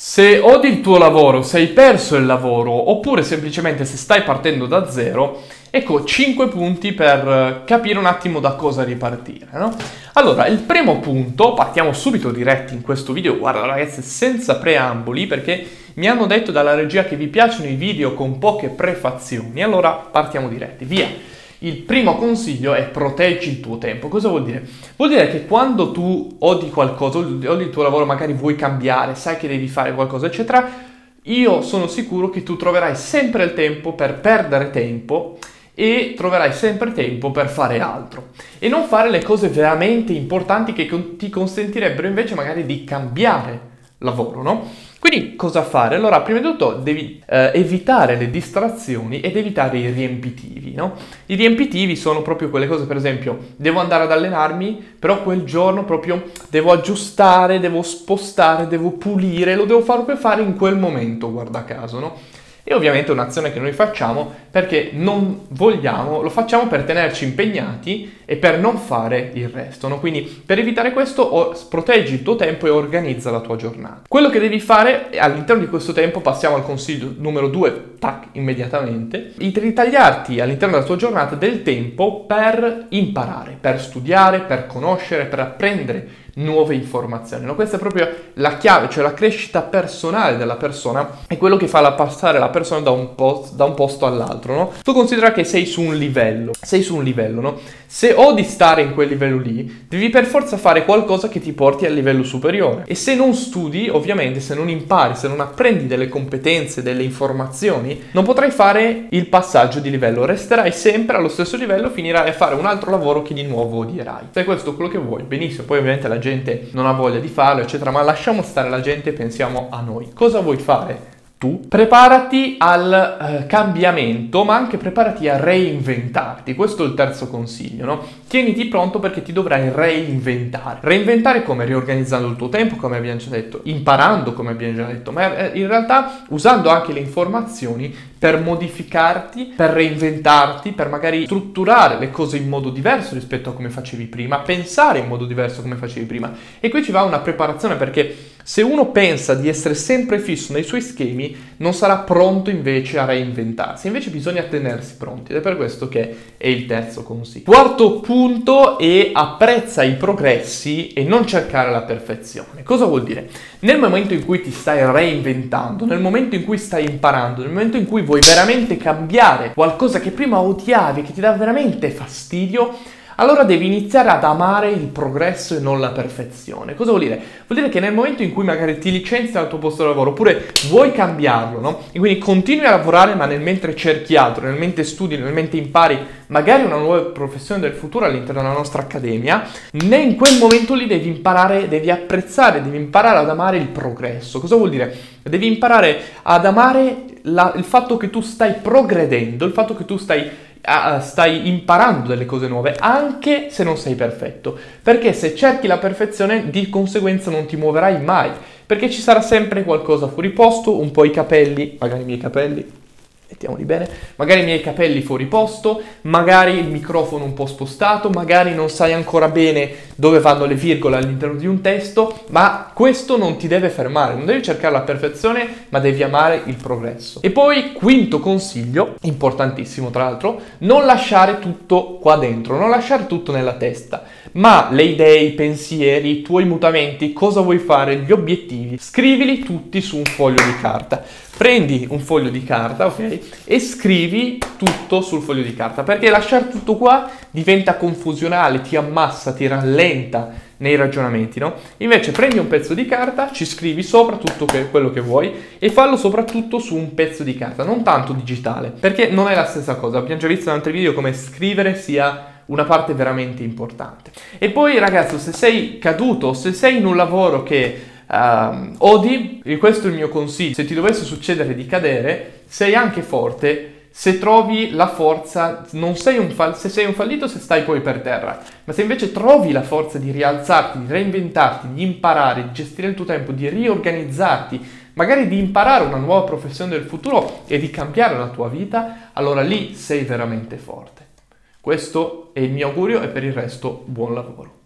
Se odi il tuo lavoro, se hai perso il lavoro, oppure semplicemente se stai partendo da zero, ecco 5 punti per capire un attimo da cosa ripartire, no? Allora, il primo punto, partiamo subito diretti in questo video, guarda ragazzi, senza preamboli, perché mi hanno detto dalla regia che vi piacciono i video con poche prefazioni, allora partiamo diretti, via! Il primo consiglio è proteggi il tuo tempo. Cosa vuol dire? Vuol dire che quando tu odi qualcosa, odi il tuo lavoro, magari vuoi cambiare, sai che devi fare qualcosa, eccetera, io sono sicuro che tu troverai sempre il tempo per perdere tempo e troverai sempre tempo per fare altro e non fare le cose veramente importanti che ti consentirebbero invece magari di cambiare lavoro, no? Quindi cosa fare? Allora, prima di tutto devi eh, evitare le distrazioni ed evitare i riempitivi, no? I riempitivi sono proprio quelle cose, per esempio, devo andare ad allenarmi, però quel giorno proprio devo aggiustare, devo spostare, devo pulire, lo devo fare per fare in quel momento, guarda caso, no? E ovviamente è un'azione che noi facciamo perché non vogliamo, lo facciamo per tenerci impegnati e per non fare il resto. No? Quindi per evitare questo proteggi il tuo tempo e organizza la tua giornata. Quello che devi fare all'interno di questo tempo, passiamo al consiglio numero due, tac, immediatamente, ritagliarti all'interno della tua giornata del tempo per imparare, per studiare, per conoscere, per apprendere nuove informazioni. No? Questa è proprio la chiave, cioè la crescita personale della persona è quello che fa la passare la persona da un, post, da un posto all'altro. No? Tu considera che sei su un livello, sei su un livello, no? Se odi stare in quel livello lì, devi per forza fare qualcosa che ti porti al livello superiore. E se non studi, ovviamente, se non impari, se non apprendi delle competenze, delle informazioni, non potrai fare il passaggio di livello. Resterai sempre allo stesso livello, finirai a fare un altro lavoro che di nuovo odierai. Se questo è quello che vuoi, benissimo. Poi ovviamente la gente non ha voglia di farlo, eccetera, ma lasciamo stare la gente e pensiamo a noi. Cosa vuoi fare? Tu, preparati al eh, cambiamento, ma anche preparati a reinventarti. Questo è il terzo consiglio, no? Tieniti pronto perché ti dovrai reinventare. Reinventare come? Riorganizzando il tuo tempo, come abbiamo già detto, imparando, come abbiamo già detto, ma eh, in realtà usando anche le informazioni per modificarti, per reinventarti, per magari strutturare le cose in modo diverso rispetto a come facevi prima, pensare in modo diverso come facevi prima. E qui ci va una preparazione perché se uno pensa di essere sempre fisso nei suoi schemi, non sarà pronto invece a reinventarsi. Invece bisogna tenersi pronti ed è per questo che è il terzo consiglio. Quarto punto è apprezza i progressi e non cercare la perfezione. Cosa vuol dire? Nel momento in cui ti stai reinventando, nel momento in cui stai imparando, nel momento in cui vuoi veramente cambiare qualcosa che prima odiavi, che ti dà veramente fastidio, allora devi iniziare ad amare il progresso e non la perfezione. Cosa vuol dire? Vuol dire che nel momento in cui magari ti licenzi dal tuo posto di lavoro oppure vuoi cambiarlo, no? E quindi continui a lavorare ma nel mentre cerchi altro, nel mentre studi, nel mentre impari magari una nuova professione del futuro all'interno della nostra accademia, né in quel momento lì devi imparare, devi apprezzare, devi imparare ad amare il progresso. Cosa vuol dire? Devi imparare ad amare la, il fatto che tu stai progredendo, il fatto che tu stai stai imparando delle cose nuove, anche se non sei perfetto. Perché se cerchi la perfezione, di conseguenza non ti muoverai mai. Perché ci sarà sempre qualcosa fuori posto, un po' i capelli, magari i miei capelli, mettiamoli bene, magari i miei capelli fuori posto, magari il microfono un po' spostato, magari non sai ancora bene dove vanno le virgole all'interno di un testo, ma questo non ti deve fermare, non devi cercare la perfezione, ma devi amare il progresso. E poi, quinto consiglio, importantissimo tra l'altro, non lasciare tutto qua dentro, non lasciare tutto nella testa, ma le idee, i pensieri, i tuoi mutamenti, cosa vuoi fare, gli obiettivi, scrivili tutti su un foglio di carta. Prendi un foglio di carta, ok? E scrivi tutto sul foglio di carta, perché lasciare tutto qua diventa confusionale, ti ammassa, ti rallenta nei ragionamenti, no? Invece prendi un pezzo di carta, ci scrivi sopra tutto che, quello che vuoi e fallo soprattutto su un pezzo di carta, non tanto digitale, perché non è la stessa cosa. Abbiamo già visto in altri video come scrivere sia una parte veramente importante. E poi ragazzi, se sei caduto, se sei in un lavoro che Uh, odi, e questo è il mio consiglio, se ti dovesse succedere di cadere, sei anche forte se trovi la forza, sei fall- se sei un fallito se stai poi per terra, ma se invece trovi la forza di rialzarti, di reinventarti, di imparare, di gestire il tuo tempo, di riorganizzarti, magari di imparare una nuova professione del futuro e di cambiare la tua vita, allora lì sei veramente forte. Questo è il mio augurio e per il resto buon lavoro.